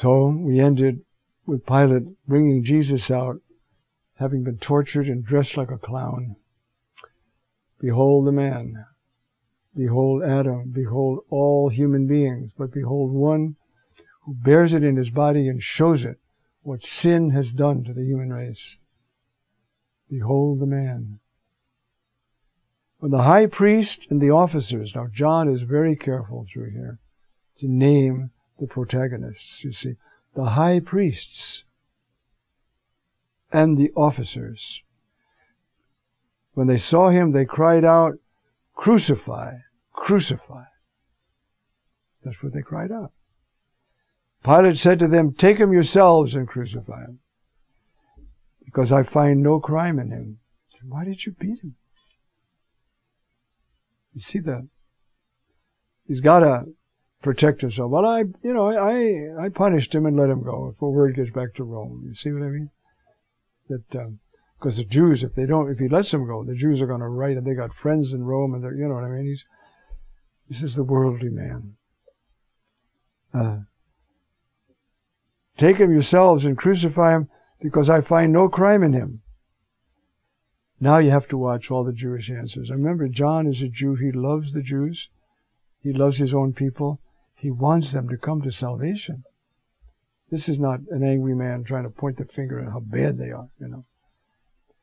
So we ended with Pilate bringing Jesus out, having been tortured and dressed like a clown. Behold the man. Behold Adam. Behold all human beings. But behold one who bears it in his body and shows it what sin has done to the human race. Behold the man. When the high priest and the officers, now John is very careful through here to name the protagonists, you see, the high priests and the officers. When they saw him, they cried out, Crucify, crucify. That's what they cried out. Pilate said to them, Take him yourselves and crucify him, because I find no crime in him. Why did you beat him? You see that? He's got to protect himself. Well, I, you know, I, I punished him and let him go. If word gets back to Rome, you see what I mean? That because um, the Jews, if they don't, if he lets them go, the Jews are going to write, and they got friends in Rome, and they're, you know what I mean? He's this is the worldly man. Uh, Take him yourselves and crucify him, because I find no crime in him. Now you have to watch all the Jewish answers. Remember, John is a Jew. He loves the Jews. He loves his own people. He wants them to come to salvation. This is not an angry man trying to point the finger at how bad they are, you know.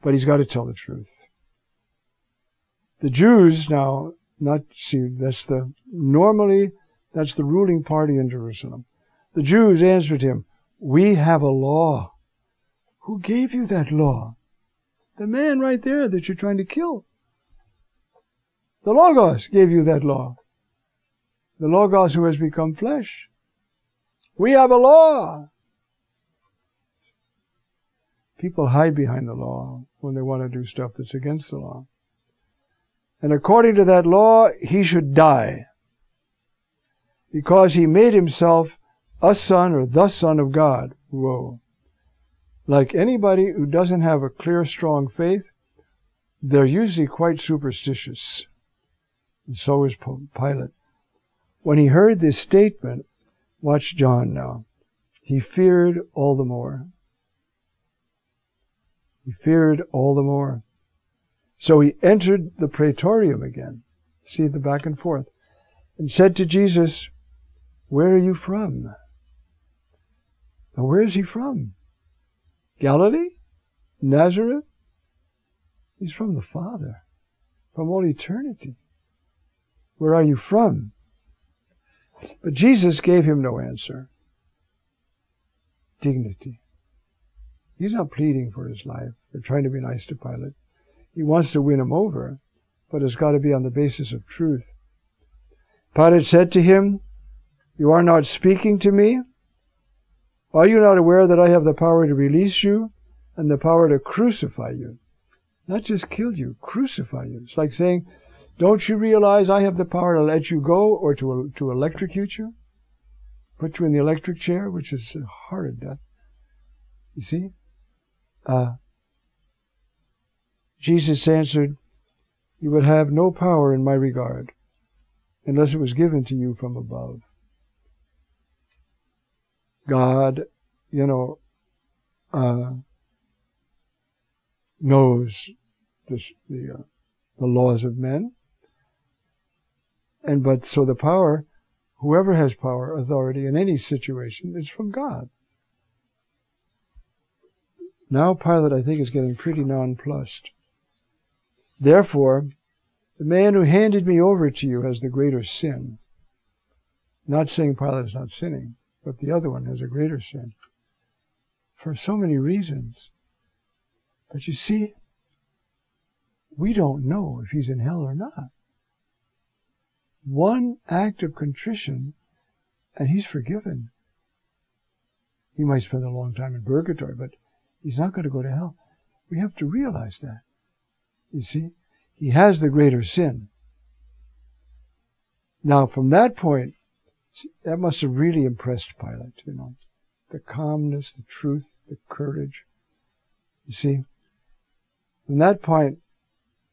But he's got to tell the truth. The Jews now, not see, that's the, normally, that's the ruling party in Jerusalem. The Jews answered him, we have a law. Who gave you that law? The man right there that you're trying to kill. The Logos gave you that law. The Logos who has become flesh. We have a law. People hide behind the law when they want to do stuff that's against the law. And according to that law, he should die. Because he made himself a son or the son of God. Whoa. Like anybody who doesn't have a clear, strong faith, they're usually quite superstitious. And so is Pilate. When he heard this statement, watch John now. He feared all the more. He feared all the more. So he entered the praetorium again. See the back and forth. And said to Jesus, Where are you from? Now, where is he from? Galilee? Nazareth? He's from the Father, from all eternity. Where are you from? But Jesus gave him no answer. Dignity. He's not pleading for his life or trying to be nice to Pilate. He wants to win him over, but it's got to be on the basis of truth. Pilate said to him, You are not speaking to me? Are you not aware that I have the power to release you and the power to crucify you? Not just kill you, crucify you. It's like saying, don't you realize I have the power to let you go or to, to electrocute you? Put you in the electric chair, which is a horrid death. You see? Uh, Jesus answered, You would have no power in my regard unless it was given to you from above. God, you know, uh, knows this, the uh, the laws of men, and but so the power, whoever has power, authority in any situation, is from God. Now Pilate, I think, is getting pretty nonplussed. Therefore, the man who handed me over to you has the greater sin. Not saying Pilate is not sinning but the other one has a greater sin. For so many reasons. But you see, we don't know if he's in hell or not. One act of contrition, and he's forgiven. He might spend a long time in purgatory, but he's not going to go to hell. We have to realize that. You see, he has the greater sin. Now, from that point, that must have really impressed Pilate, you know. The calmness, the truth, the courage. You see? From that point,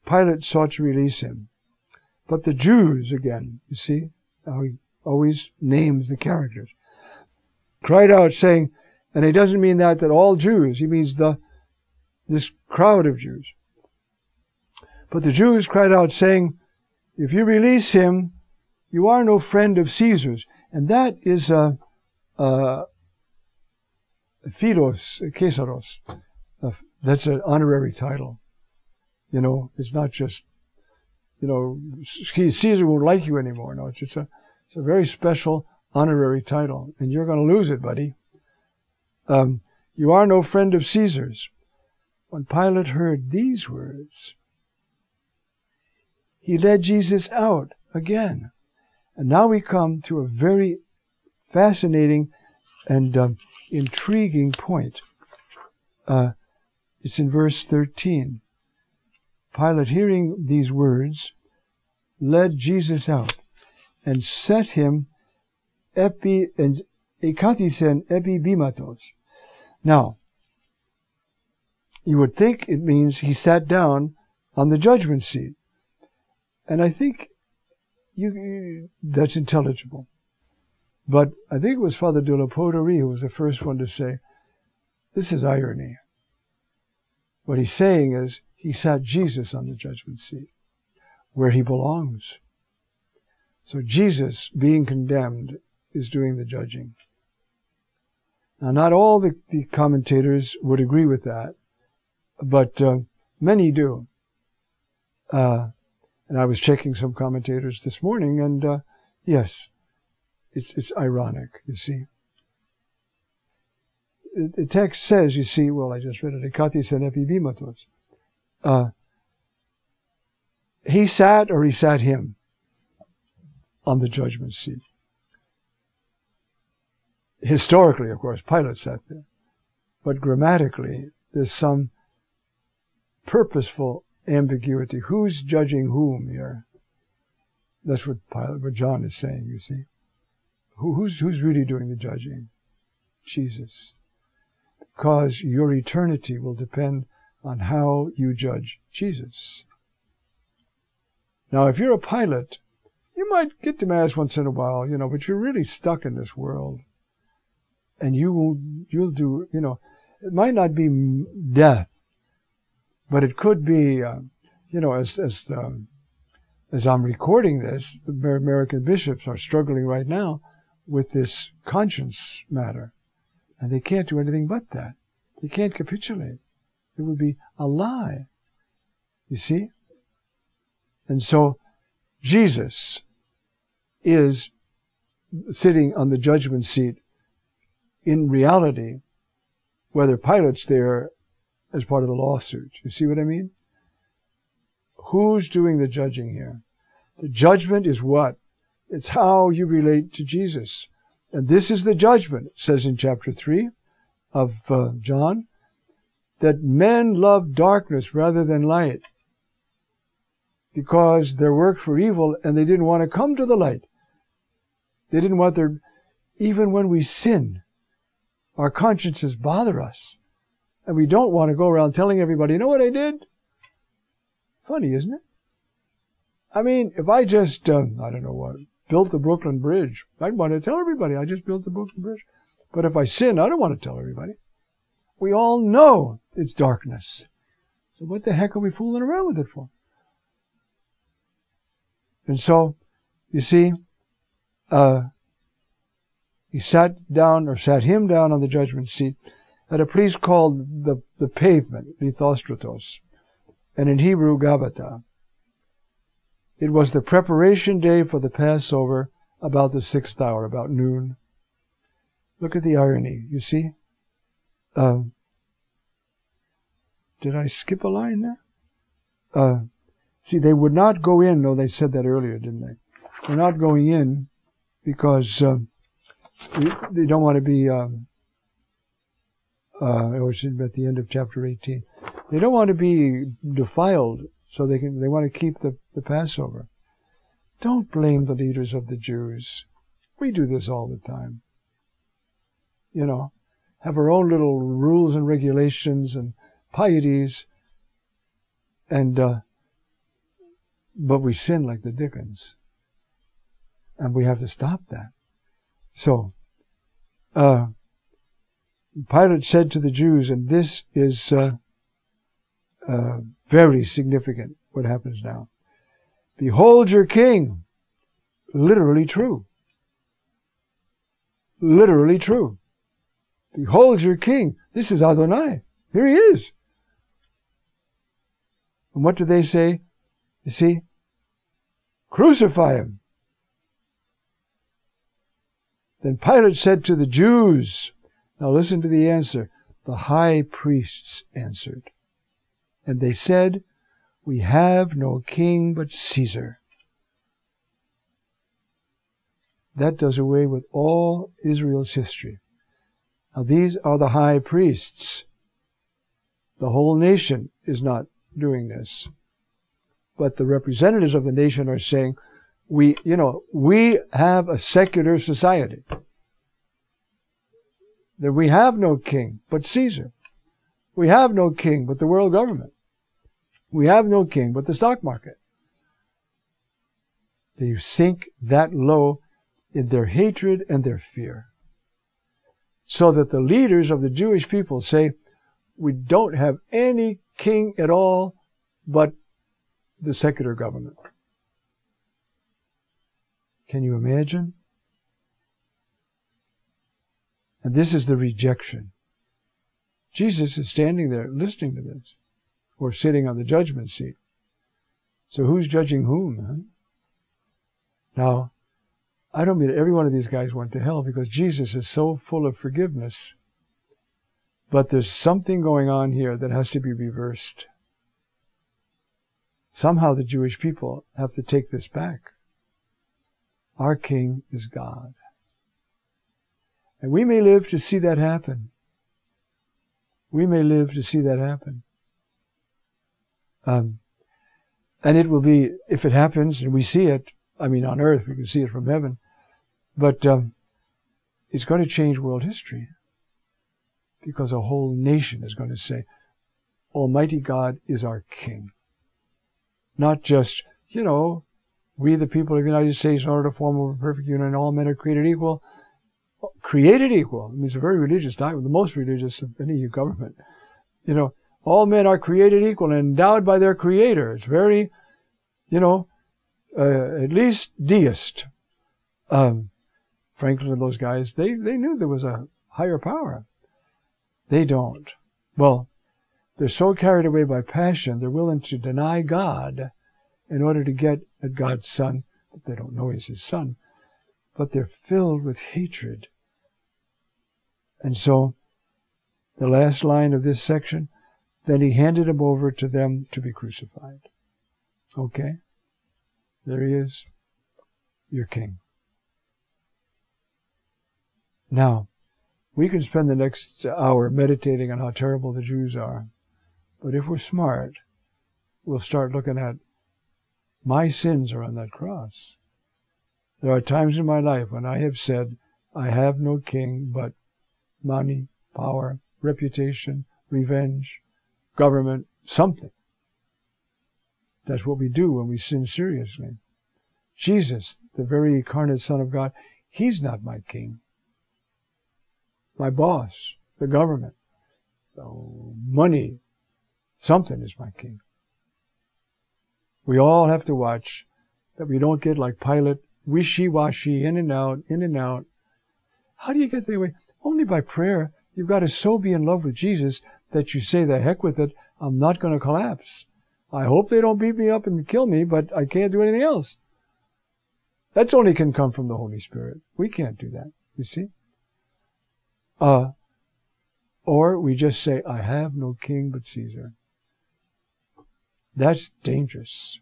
Pilate sought to release him. But the Jews, again, you see, how he always names the characters. cried out saying, and he doesn't mean that that all Jews, he means the this crowd of Jews. But the Jews cried out saying, if you release him, you are no friend of Caesar's. And that is a, a Philos, Caesaros. That's an honorary title. You know, it's not just, you know, Caesar won't like you anymore. No, it's, it's a, it's a very special honorary title, and you're going to lose it, buddy. Um, you are no friend of Caesar's. When Pilate heard these words, he led Jesus out again. And now we come to a very fascinating and um, intriguing point. Uh, it's in verse 13. Pilate, hearing these words, led Jesus out and set him epi and ekatisen epibimatos. Now, you would think it means he sat down on the judgment seat. And I think you, you, that's intelligible. But I think it was Father de la Potterie who was the first one to say, this is irony. What he's saying is, he sat Jesus on the judgment seat, where he belongs. So Jesus, being condemned, is doing the judging. Now, not all the, the commentators would agree with that, but uh, many do. Uh, and I was checking some commentators this morning, and uh, yes, it's, it's ironic, you see. The text says, you see, well, I just read it, Ekatis and epibimatos. Uh, he sat or he sat him on the judgment seat. Historically, of course, Pilate sat there. But grammatically, there's some purposeful ambiguity. Who's judging whom here? That's what Pilate, what John is saying, you see. Who, who's, who's really doing the judging? Jesus. Because your eternity will depend on how you judge Jesus. Now, if you're a Pilate, you might get to Mass once in a while, you know, but you're really stuck in this world. And you will, you'll do, you know, it might not be death, but it could be, uh, you know, as, as, um, as I'm recording this, the American bishops are struggling right now with this conscience matter. And they can't do anything but that. They can't capitulate. It would be a lie. You see? And so Jesus is sitting on the judgment seat in reality, whether Pilate's there as part of the lawsuit. You see what I mean? Who's doing the judging here? The judgment is what? It's how you relate to Jesus. And this is the judgment, it says in chapter 3 of uh, John, that men love darkness rather than light because their works were evil and they didn't want to come to the light. They didn't want their, even when we sin, our consciences bother us. And we don't want to go around telling everybody, you know what I did? Funny, isn't it? I mean, if I just, um, I don't know what, built the Brooklyn Bridge, I'd want to tell everybody I just built the Brooklyn Bridge. But if I sin, I don't want to tell everybody. We all know it's darkness. So what the heck are we fooling around with it for? And so, you see, uh, he sat down or sat him down on the judgment seat at a place called the, the pavement, Lithostrotos, and in Hebrew, Gabbatha. It was the preparation day for the Passover about the sixth hour, about noon. Look at the irony, you see? Uh, did I skip a line there? Uh, see, they would not go in, no, they said that earlier, didn't they? They're not going in because uh, they, they, don't want to be, um, uh, it was at the end of chapter 18. They don't want to be defiled, so they can, they want to keep the, the Passover. Don't blame the leaders of the Jews. We do this all the time. You know, have our own little rules and regulations and pieties, and uh, but we sin like the Dickens, and we have to stop that. So, uh, Pilate said to the Jews, and this is uh, uh, very significant, what happens now. Behold your king. Literally true. Literally true. Behold your king. This is Adonai. Here he is. And what do they say? You see? Crucify him. Then Pilate said to the Jews, now listen to the answer. The high priests answered. And they said, We have no king but Caesar. That does away with all Israel's history. Now these are the high priests. The whole nation is not doing this. But the representatives of the nation are saying, we, you know, we have a secular society. That we have no king but Caesar. We have no king but the world government. We have no king but the stock market. They sink that low in their hatred and their fear. So that the leaders of the Jewish people say, we don't have any king at all but the secular government. Can you imagine? And this is the rejection. Jesus is standing there listening to this, or sitting on the judgment seat. So who's judging whom? Huh? Now, I don't mean that every one of these guys went to hell because Jesus is so full of forgiveness. But there's something going on here that has to be reversed. Somehow the Jewish people have to take this back. Our King is God. And we may live to see that happen. We may live to see that happen. Um, and it will be, if it happens and we see it, I mean on earth, we can see it from heaven, but um, it's going to change world history because a whole nation is going to say, Almighty God is our King. Not just, you know, we the people of the United States in order to form a perfect union, all men are created equal. Created equal. I mean, it's a very religious document, the most religious of any government. You know, all men are created equal and endowed by their creator. It's very, you know, uh, at least deist. Um, Franklin and those guys, they, they knew there was a higher power. They don't. Well, they're so carried away by passion, they're willing to deny God in order to get at God's Son, they don't know He's His Son. But they're filled with hatred. And so, the last line of this section, then he handed him over to them to be crucified. Okay? There he is, your king. Now, we can spend the next hour meditating on how terrible the Jews are. But if we're smart, we'll start looking at my sins are on that cross. There are times in my life when I have said, I have no king but money, power, reputation, revenge, government, something. That's what we do when we sin seriously. Jesus, the very incarnate Son of God, He's not my king my boss, the government, so money, something is my king. We all have to watch that we don't get like Pilate, wishy-washy, in and out, in and out. How do you get that way? Only by prayer. You've got to so be in love with Jesus that you say, the heck with it, I'm not going to collapse. I hope they don't beat me up and kill me, but I can't do anything else. That's only can come from the Holy Spirit. We can't do that, you see? Uh, or we just say, I have no king but Caesar. That's dangerous.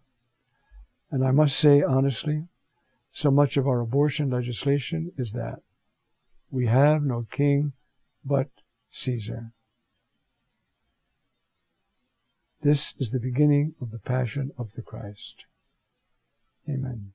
And I must say honestly, so much of our abortion legislation is that. We have no king but Caesar. This is the beginning of the passion of the Christ. Amen.